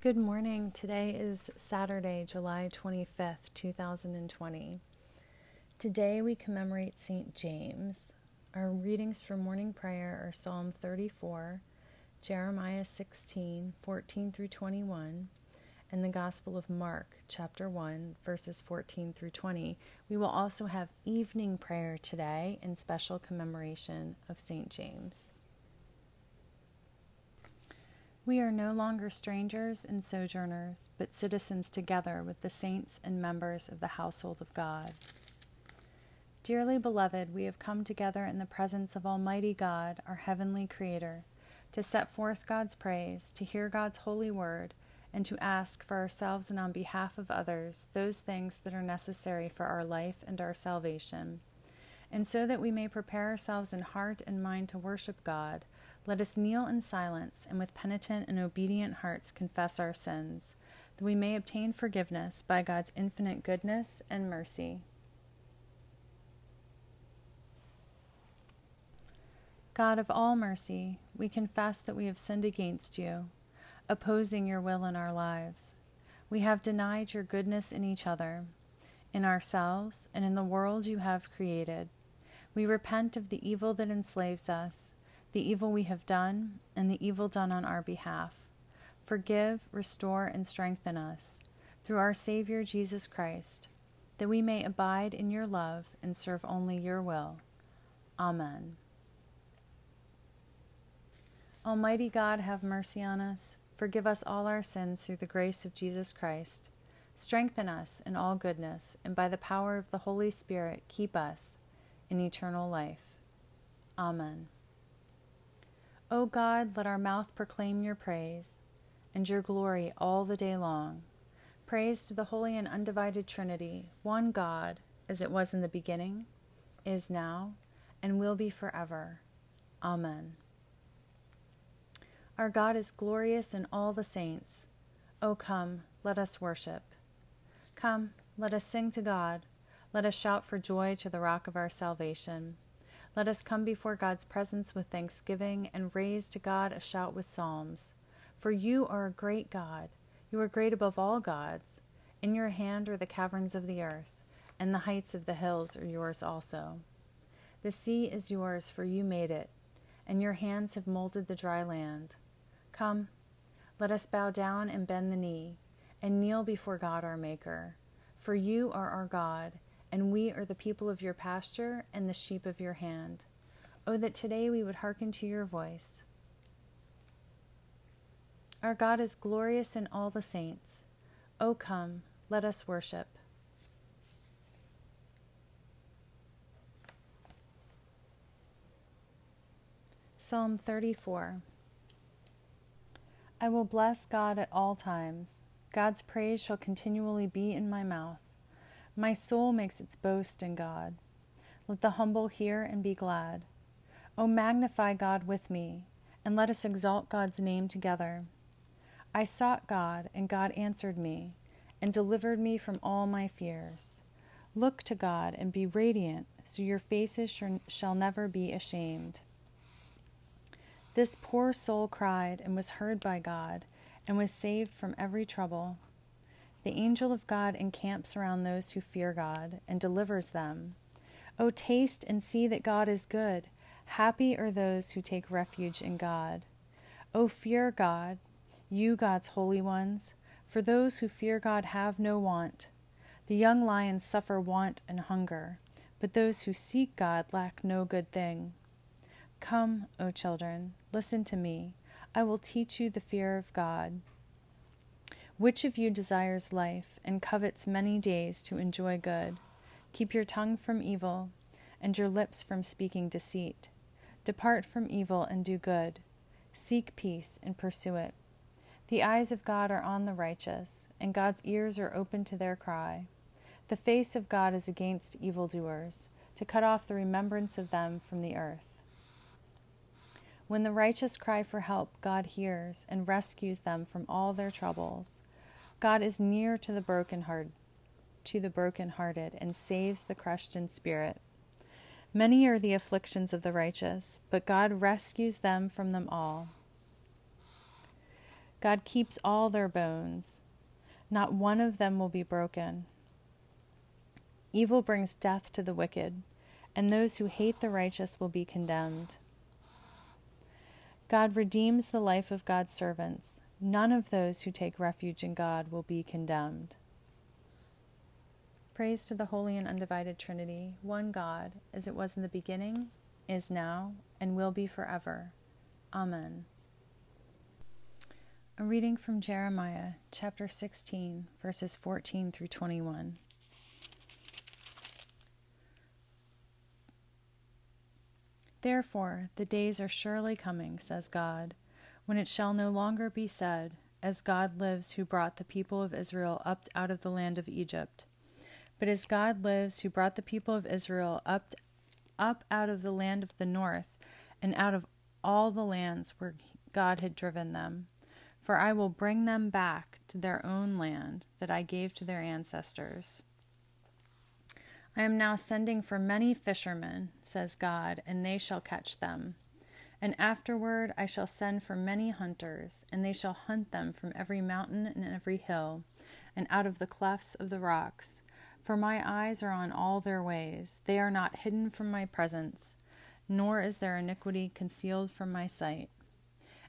Good morning. Today is Saturday, July 25th, 2020. Today we commemorate St. James. Our readings for morning prayer are Psalm 34, Jeremiah 16, 14 through 21, and the Gospel of Mark, chapter 1, verses 14 through 20. We will also have evening prayer today in special commemoration of St. James. We are no longer strangers and sojourners, but citizens together with the saints and members of the household of God. Dearly beloved, we have come together in the presence of Almighty God, our heavenly Creator, to set forth God's praise, to hear God's holy word, and to ask for ourselves and on behalf of others those things that are necessary for our life and our salvation. And so that we may prepare ourselves in heart and mind to worship God, let us kneel in silence and with penitent and obedient hearts confess our sins, that we may obtain forgiveness by God's infinite goodness and mercy. God of all mercy, we confess that we have sinned against you, opposing your will in our lives. We have denied your goodness in each other, in ourselves, and in the world you have created. We repent of the evil that enslaves us the evil we have done, and the evil done on our behalf. Forgive, restore, and strengthen us through our Savior Jesus Christ, that we may abide in your love and serve only your will. Amen. Almighty God, have mercy on us. Forgive us all our sins through the grace of Jesus Christ. Strengthen us in all goodness, and by the power of the Holy Spirit, keep us in eternal life. Amen. O God, let our mouth proclaim your praise and your glory all the day long. Praise to the holy and undivided Trinity, one God, as it was in the beginning, is now, and will be forever. Amen. Our God is glorious in all the saints. O come, let us worship. Come, let us sing to God. Let us shout for joy to the rock of our salvation. Let us come before God's presence with thanksgiving and raise to God a shout with psalms. For you are a great God. You are great above all gods. In your hand are the caverns of the earth, and the heights of the hills are yours also. The sea is yours, for you made it, and your hands have molded the dry land. Come, let us bow down and bend the knee, and kneel before God our Maker. For you are our God and we are the people of your pasture and the sheep of your hand. Oh, that today we would hearken to your voice. Our God is glorious in all the saints. Oh, come, let us worship. Psalm 34 I will bless God at all times. God's praise shall continually be in my mouth. My soul makes its boast in God. Let the humble hear and be glad. O magnify God with me, and let us exalt God's name together. I sought God, and God answered me, and delivered me from all my fears. Look to God and be radiant, so your faces shall never be ashamed. This poor soul cried and was heard by God, and was saved from every trouble. The angel of God encamps around those who fear God and delivers them. O taste and see that God is good. Happy are those who take refuge in God. O fear God, you God's holy ones, for those who fear God have no want. The young lions suffer want and hunger, but those who seek God lack no good thing. Come, O children, listen to me. I will teach you the fear of God. Which of you desires life and covets many days to enjoy good? Keep your tongue from evil and your lips from speaking deceit. Depart from evil and do good. Seek peace and pursue it. The eyes of God are on the righteous, and God's ears are open to their cry. The face of God is against evildoers, to cut off the remembrance of them from the earth. When the righteous cry for help, God hears and rescues them from all their troubles. God is near to the brokenhearted, to the brokenhearted and saves the crushed in spirit. Many are the afflictions of the righteous, but God rescues them from them all. God keeps all their bones, not one of them will be broken. Evil brings death to the wicked, and those who hate the righteous will be condemned. God redeems the life of God's servants. None of those who take refuge in God will be condemned. Praise to the Holy and Undivided Trinity, one God, as it was in the beginning, is now, and will be forever. Amen. A reading from Jeremiah chapter 16, verses 14 through 21. Therefore, the days are surely coming, says God, when it shall no longer be said, As God lives, who brought the people of Israel up out of the land of Egypt but as God lives, who brought the people of Israel up, up out of the land of the north, and out of all the lands where God had driven them. For I will bring them back to their own land that I gave to their ancestors. I am now sending for many fishermen, says God, and they shall catch them. And afterward I shall send for many hunters, and they shall hunt them from every mountain and every hill, and out of the clefts of the rocks for my eyes are on all their ways, they are not hidden from my presence, nor is their iniquity concealed from my sight.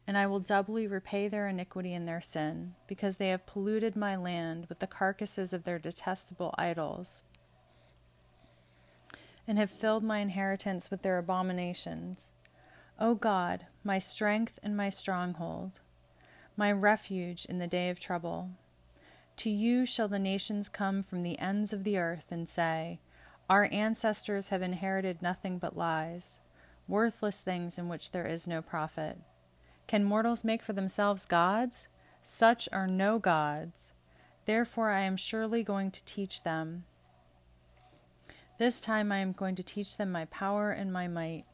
And I will doubly repay their iniquity and their sin, because they have polluted my land with the carcasses of their detestable idols, and have filled my inheritance with their abominations. O God, my strength and my stronghold, my refuge in the day of trouble. To you shall the nations come from the ends of the earth and say, Our ancestors have inherited nothing but lies, worthless things in which there is no profit. Can mortals make for themselves gods? Such are no gods. Therefore, I am surely going to teach them. This time I am going to teach them my power and my might,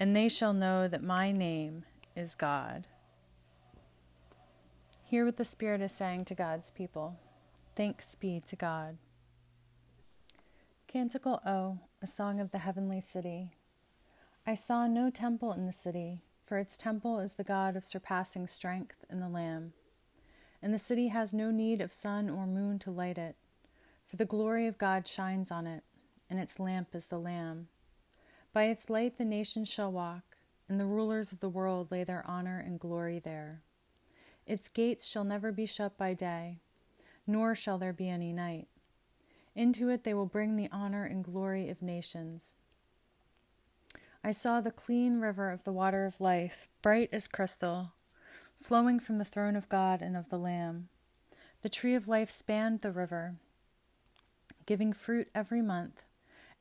and they shall know that my name is God. Hear what the Spirit is saying to God's people. Thanks be to God. Canticle O, a song of the heavenly city. I saw no temple in the city, for its temple is the God of surpassing strength and the Lamb. And the city has no need of sun or moon to light it, for the glory of God shines on it, and its lamp is the Lamb. By its light the nations shall walk, and the rulers of the world lay their honor and glory there. Its gates shall never be shut by day nor shall there be any night. Into it they will bring the honor and glory of nations. I saw the clean river of the water of life, bright as crystal, flowing from the throne of God and of the Lamb. The tree of life spanned the river, giving fruit every month,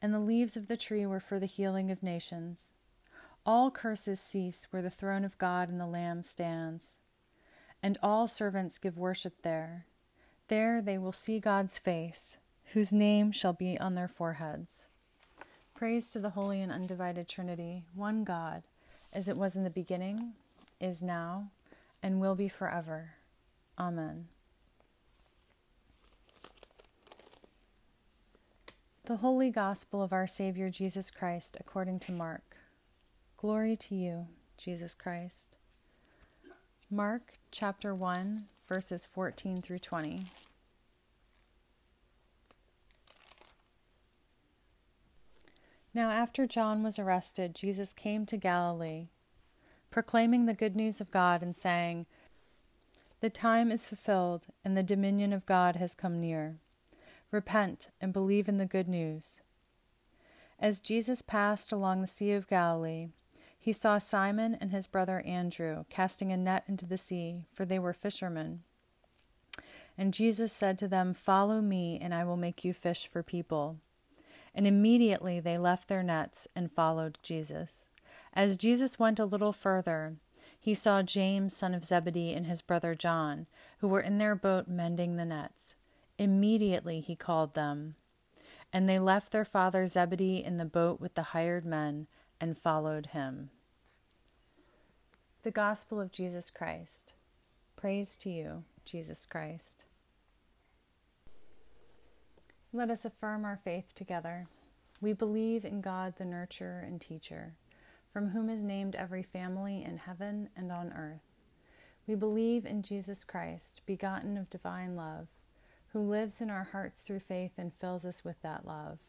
and the leaves of the tree were for the healing of nations. All curses cease where the throne of God and the Lamb stands, and all servants give worship there. There they will see God's face, whose name shall be on their foreheads. Praise to the Holy and Undivided Trinity, one God, as it was in the beginning, is now, and will be forever. Amen. The Holy Gospel of our Savior Jesus Christ according to Mark. Glory to you, Jesus Christ. Mark chapter 1, verses 14 through 20. Now, after John was arrested, Jesus came to Galilee, proclaiming the good news of God and saying, The time is fulfilled, and the dominion of God has come near. Repent and believe in the good news. As Jesus passed along the Sea of Galilee, he saw Simon and his brother Andrew casting a net into the sea, for they were fishermen. And Jesus said to them, Follow me, and I will make you fish for people. And immediately they left their nets and followed Jesus. As Jesus went a little further, he saw James, son of Zebedee, and his brother John, who were in their boat mending the nets. Immediately he called them. And they left their father Zebedee in the boat with the hired men and followed him. The Gospel of Jesus Christ. Praise to you, Jesus Christ. Let us affirm our faith together. We believe in God, the nurturer and teacher, from whom is named every family in heaven and on earth. We believe in Jesus Christ, begotten of divine love, who lives in our hearts through faith and fills us with that love.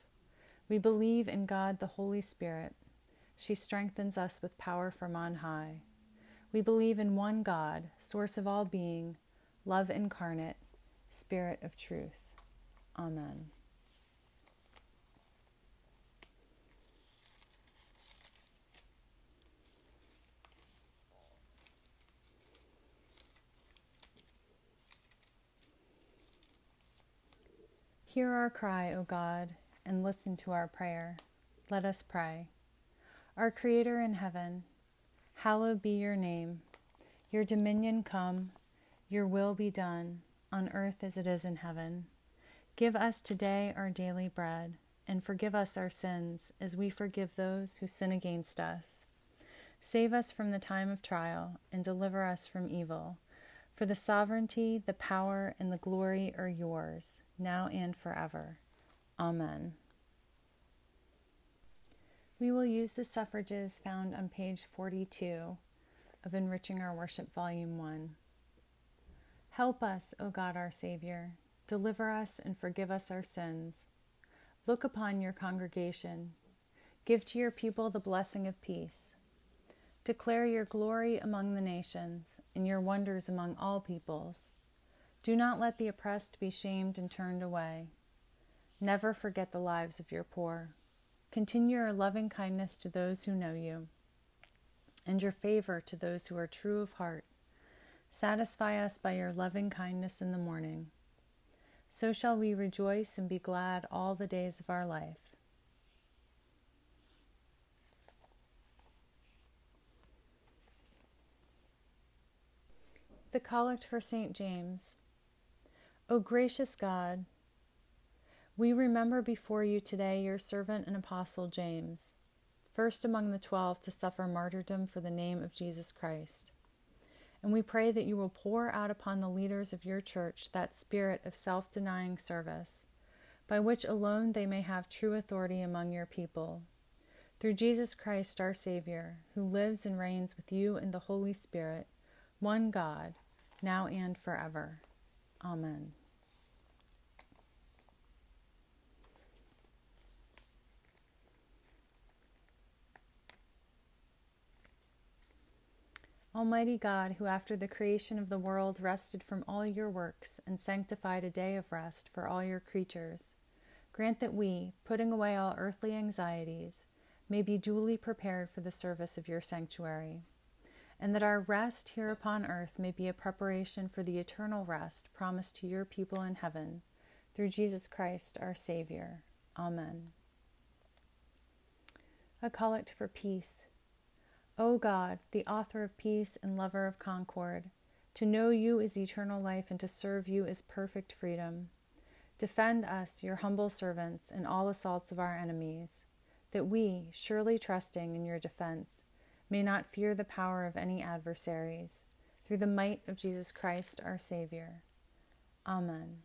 We believe in God the Holy Spirit. She strengthens us with power from on high. We believe in one God, source of all being, love incarnate, Spirit of truth. Amen. Hear our cry, O God, and listen to our prayer. Let us pray. Our Creator in heaven, hallowed be your name. Your dominion come, your will be done, on earth as it is in heaven. Give us today our daily bread, and forgive us our sins as we forgive those who sin against us. Save us from the time of trial, and deliver us from evil. For the sovereignty, the power, and the glory are yours, now and forever. Amen. We will use the suffrages found on page 42 of Enriching Our Worship, Volume 1. Help us, O God our Savior. Deliver us and forgive us our sins. Look upon your congregation. Give to your people the blessing of peace. Declare your glory among the nations and your wonders among all peoples. Do not let the oppressed be shamed and turned away. Never forget the lives of your poor. Continue your loving kindness to those who know you, and your favor to those who are true of heart. Satisfy us by your loving kindness in the morning. So shall we rejoice and be glad all the days of our life. The Collect for St. James. O gracious God, we remember before you today your servant and apostle James, first among the twelve to suffer martyrdom for the name of Jesus Christ. And we pray that you will pour out upon the leaders of your church that spirit of self denying service, by which alone they may have true authority among your people. Through Jesus Christ our Savior, who lives and reigns with you in the Holy Spirit one God, now and forever. Amen. Almighty God, who after the creation of the world rested from all your works and sanctified a day of rest for all your creatures, grant that we, putting away all earthly anxieties, may be duly prepared for the service of your sanctuary and that our rest here upon earth may be a preparation for the eternal rest promised to your people in heaven, through Jesus Christ our Savior. Amen. A collect for peace. O God, the author of peace and lover of concord, to know you is eternal life and to serve you is perfect freedom. Defend us, your humble servants, in all assaults of our enemies, that we, surely trusting in your defense, may not fear the power of any adversaries, through the might of Jesus Christ our Savior. Amen.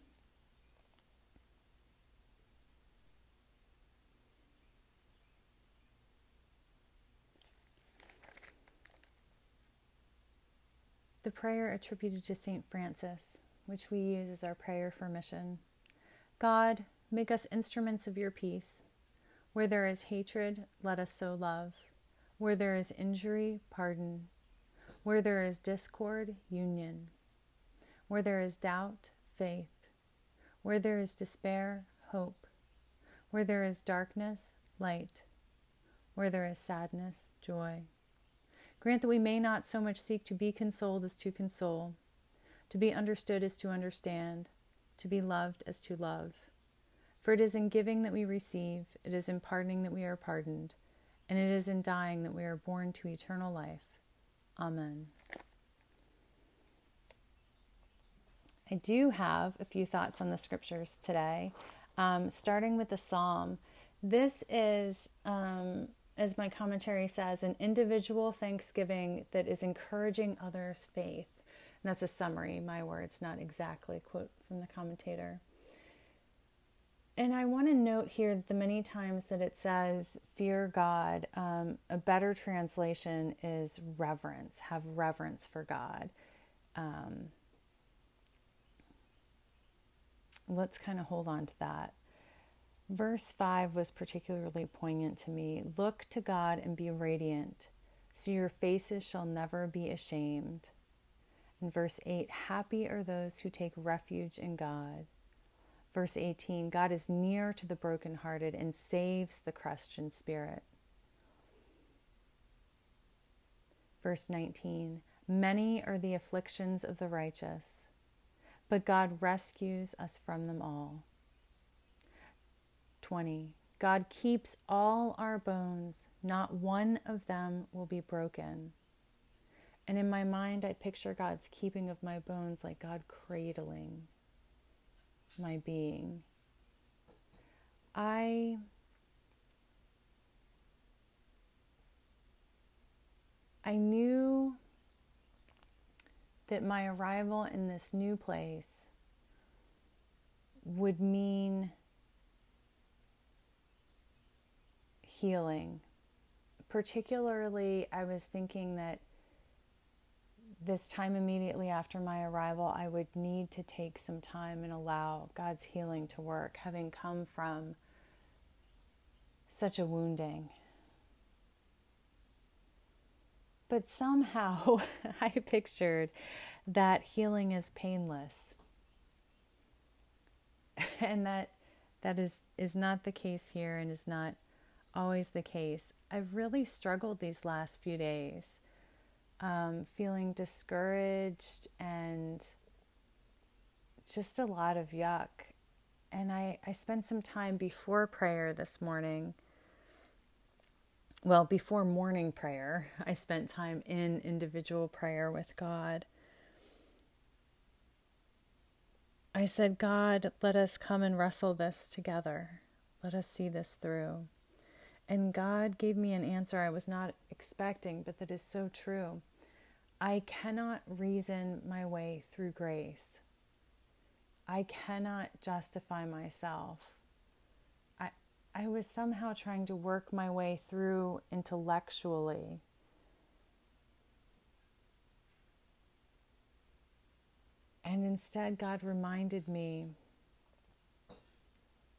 The prayer attributed to St. Francis, which we use as our prayer for mission. God, make us instruments of your peace. Where there is hatred, let us sow love. Where there is injury, pardon. Where there is discord, union. Where there is doubt, faith. Where there is despair, hope. Where there is darkness, light. Where there is sadness, joy. Grant that we may not so much seek to be consoled as to console, to be understood as to understand, to be loved as to love. For it is in giving that we receive, it is in pardoning that we are pardoned and it is in dying that we are born to eternal life. Amen. I do have a few thoughts on the scriptures today, um, starting with the psalm. This is, um, as my commentary says, an individual thanksgiving that is encouraging others' faith. And that's a summary, my words, not exactly quote from the commentator. And I want to note here the many times that it says, fear God, um, a better translation is reverence, have reverence for God. um, let's kind of hold on to that. Verse 5 was particularly poignant to me. Look to God and be radiant, so your faces shall never be ashamed. In verse 8, happy are those who take refuge in God. Verse 18, God is near to the brokenhearted and saves the crushed in spirit. Verse 19, many are the afflictions of the righteous, but God rescues us from them all. 20. God keeps all our bones, not one of them will be broken. And in my mind, I picture God's keeping of my bones like God cradling my being. I I knew that my arrival in this new place would mean healing. Particularly, I was thinking that this time immediately after my arrival, I would need to take some time and allow God's healing to work, having come from such a wounding. But somehow I pictured that healing is painless. And that that is, is not the case here and is not always the case. I've really struggled these last few days, um, feeling discouraged and just a lot of yuck. And I, I spent some time before prayer this morning. Well, before morning prayer, I spent time in individual prayer with God. I said, God, let us come and wrestle this together. Let us see this through. And God gave me an answer I was not expecting, but that is so true. I cannot reason my way through grace. I cannot justify myself. I, I was somehow trying to work my way through intellectually. And instead, God reminded me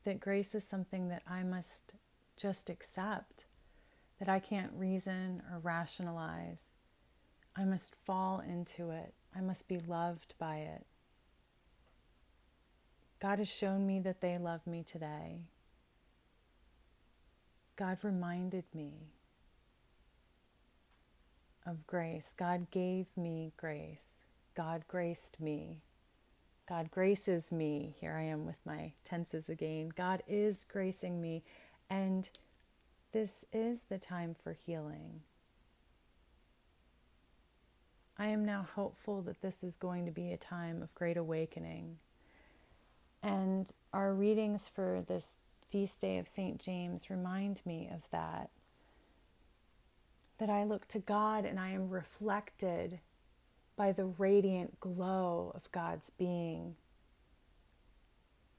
that grace is something that I must just accept that I can't reason or rationalize. I must fall into it. I must be loved by it. God has shown me that they love me today. God reminded me of grace. God gave me grace. God graced me. God graces me. Here I am with my tenses again. God is gracing me and this is the time for healing. I am now hopeful that this is going to be a time of great awakening. And our readings for this feast day of St. James remind me of that. That I look to God and I am reflected by the radiant glow of God's being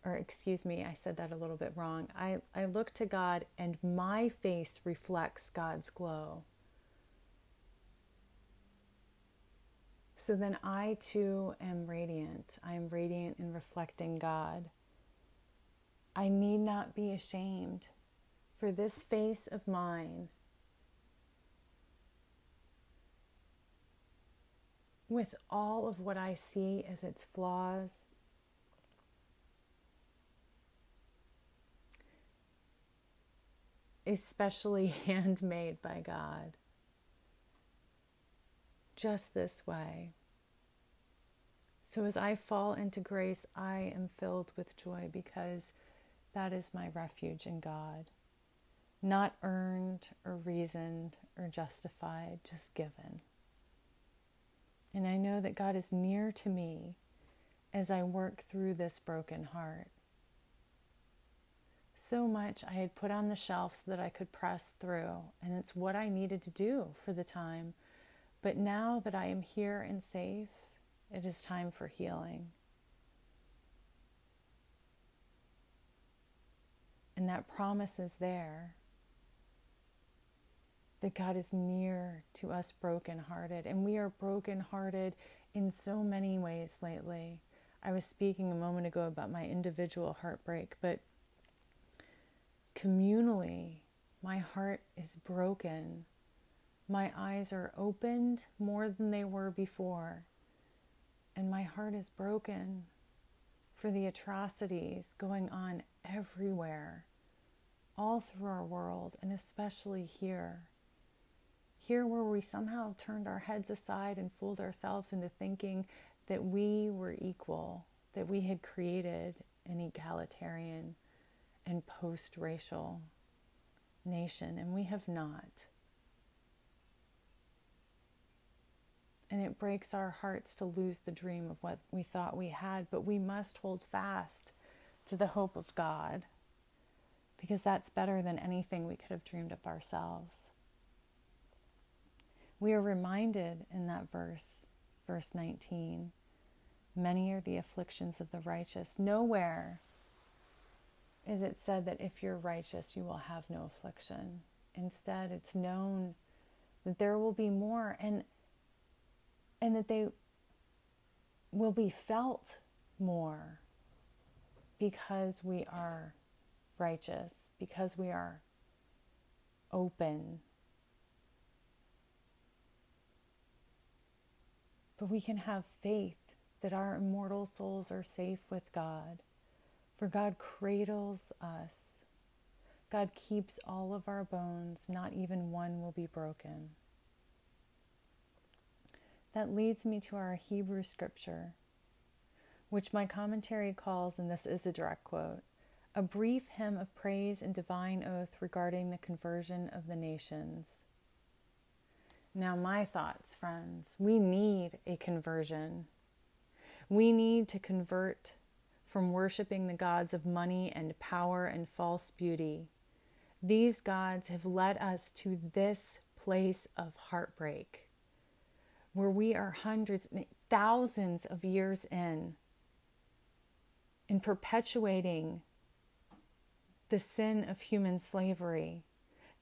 or excuse me, I said that a little bit wrong. I, I look to God and my face reflects God's glow. So then I too am radiant. I am radiant in reflecting God. I need not be ashamed, for this face of mine, with all of what I see as its flaws especially handmade by God. Just this way. So as I fall into grace, I am filled with joy because that is my refuge in God. Not earned or reasoned or justified, just given. And I know that God is near to me as I work through this broken heart so much I had put on the shelf so that I could press through, and it's what I needed to do for the time. But now that I am here and safe, it is time for healing. And that promise is there that God is near to us brokenhearted. And we are brokenhearted in so many ways lately. I was speaking a moment ago about my individual heartbreak, but communally, my heart is broken. My eyes are opened more than they were before, and my heart is broken for the atrocities going on everywhere, all through our world, and especially here. Here, where we somehow turned our heads aside and fooled ourselves into thinking that we were equal, that we had created an egalitarian and post racial nation, and we have not. And it breaks our hearts to lose the dream of what we thought we had, but we must hold fast to the hope of God because that's better than anything we could have dreamed up ourselves. We are reminded in that verse, verse 19, many are the afflictions of the righteous. Nowhere is it said that if you're righteous, you will have no affliction. Instead, it's known that there will be more and and that they will be felt more because we are righteous, because we are open. But we can have faith that our immortal souls are safe with God, for God cradles us. God keeps all of our bones, not even one will be broken. That leads me to our Hebrew scripture, which my commentary calls, and this is a direct quote, a brief hymn of praise and divine oath regarding the conversion of the nations. Now, my thoughts, friends, we need a conversion. We need to convert from worshiping the gods of money and power and false beauty. These gods have led us to this place of heartbreak where we are hundreds, thousands of years in, in perpetuating the sin of human slavery,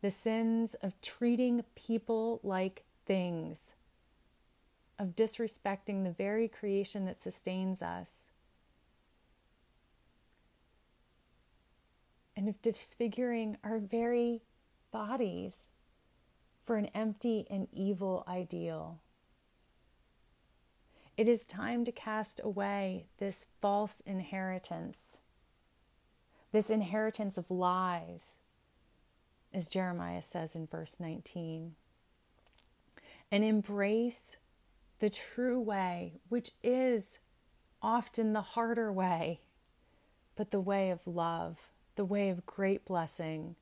the sins of treating people like things, of disrespecting the very creation that sustains us, and of disfiguring our very bodies for an empty and evil ideal. It is time to cast away this false inheritance, this inheritance of lies, as Jeremiah says in verse 19, and embrace the true way, which is often the harder way, but the way of love, the way of great blessing,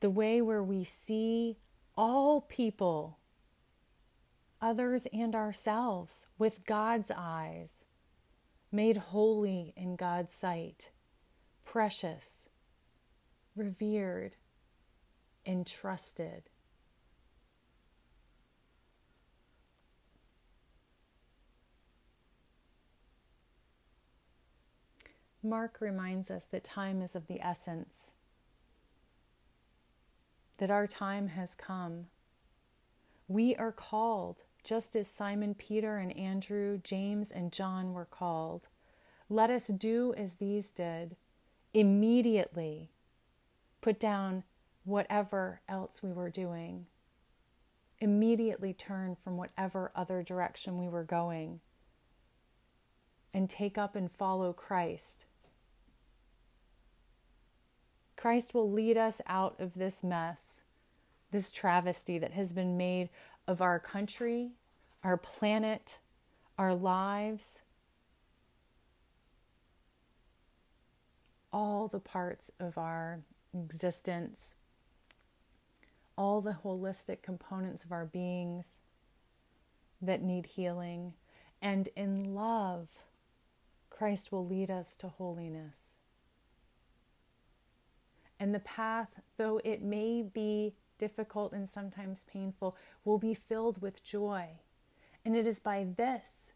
the way where we see all people others and ourselves with God's eyes, made holy in God's sight, precious, revered, and trusted. Mark reminds us that time is of the essence, that our time has come. We are called just as Simon Peter and Andrew, James and John were called. Let us do as these did. Immediately put down whatever else we were doing. Immediately turn from whatever other direction we were going and take up and follow Christ. Christ will lead us out of this mess, this travesty that has been made of our country, our planet, our lives, all the parts of our existence, all the holistic components of our beings that need healing. And in love, Christ will lead us to holiness. And the path, though it may be difficult and sometimes painful, will be filled with joy. And it is by this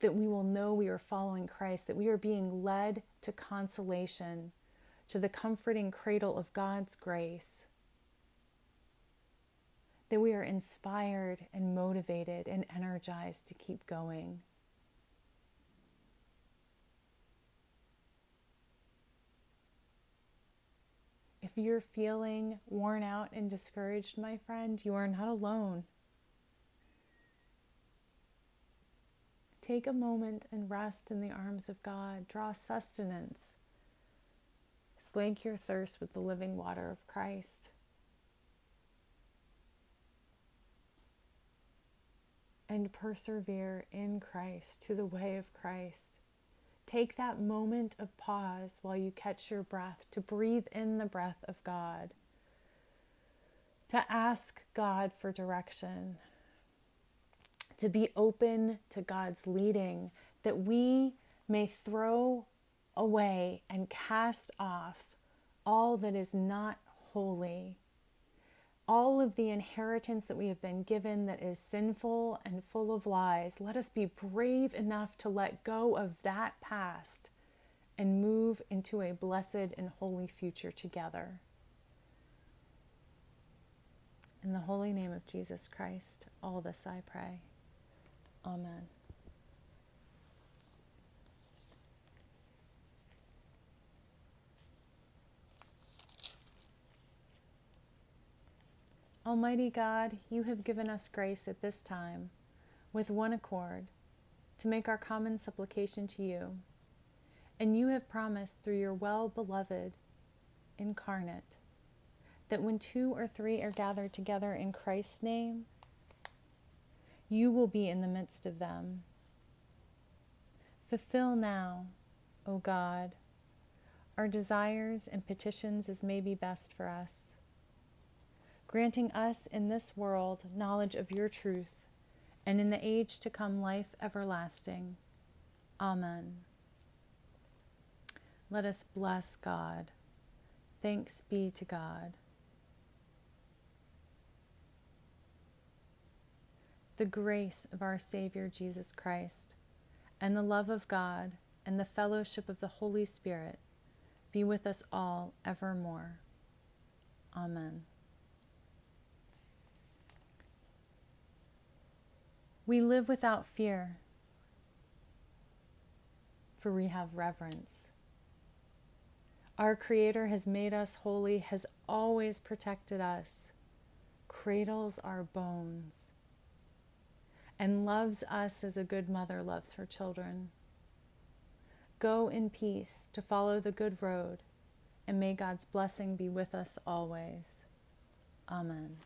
that we will know we are following Christ, that we are being led to consolation, to the comforting cradle of God's grace. that we are inspired and motivated and energized to keep going. You're feeling worn out and discouraged, my friend, you are not alone. Take a moment and rest in the arms of God. Draw sustenance. Slake your thirst with the living water of Christ. And persevere in Christ to the way of Christ. Take that moment of pause while you catch your breath to breathe in the breath of God, to ask God for direction, to be open to God's leading, that we may throw away and cast off all that is not holy all of the inheritance that we have been given that is sinful and full of lies, let us be brave enough to let go of that past and move into a blessed and holy future together. In the holy name of Jesus Christ, all this I pray. Amen. Almighty God, you have given us grace at this time, with one accord, to make our common supplication to you. And you have promised through your well beloved incarnate that when two or three are gathered together in Christ's name, you will be in the midst of them. Fulfill now, O God, our desires and petitions as may be best for us granting us in this world knowledge of your truth, and in the age to come life everlasting. Amen. Let us bless God. Thanks be to God. The grace of our Savior Jesus Christ, and the love of God, and the fellowship of the Holy Spirit be with us all evermore. Amen. We live without fear, for we have reverence. Our Creator has made us holy, has always protected us, cradles our bones, and loves us as a good mother loves her children. Go in peace to follow the good road, and may God's blessing be with us always. Amen.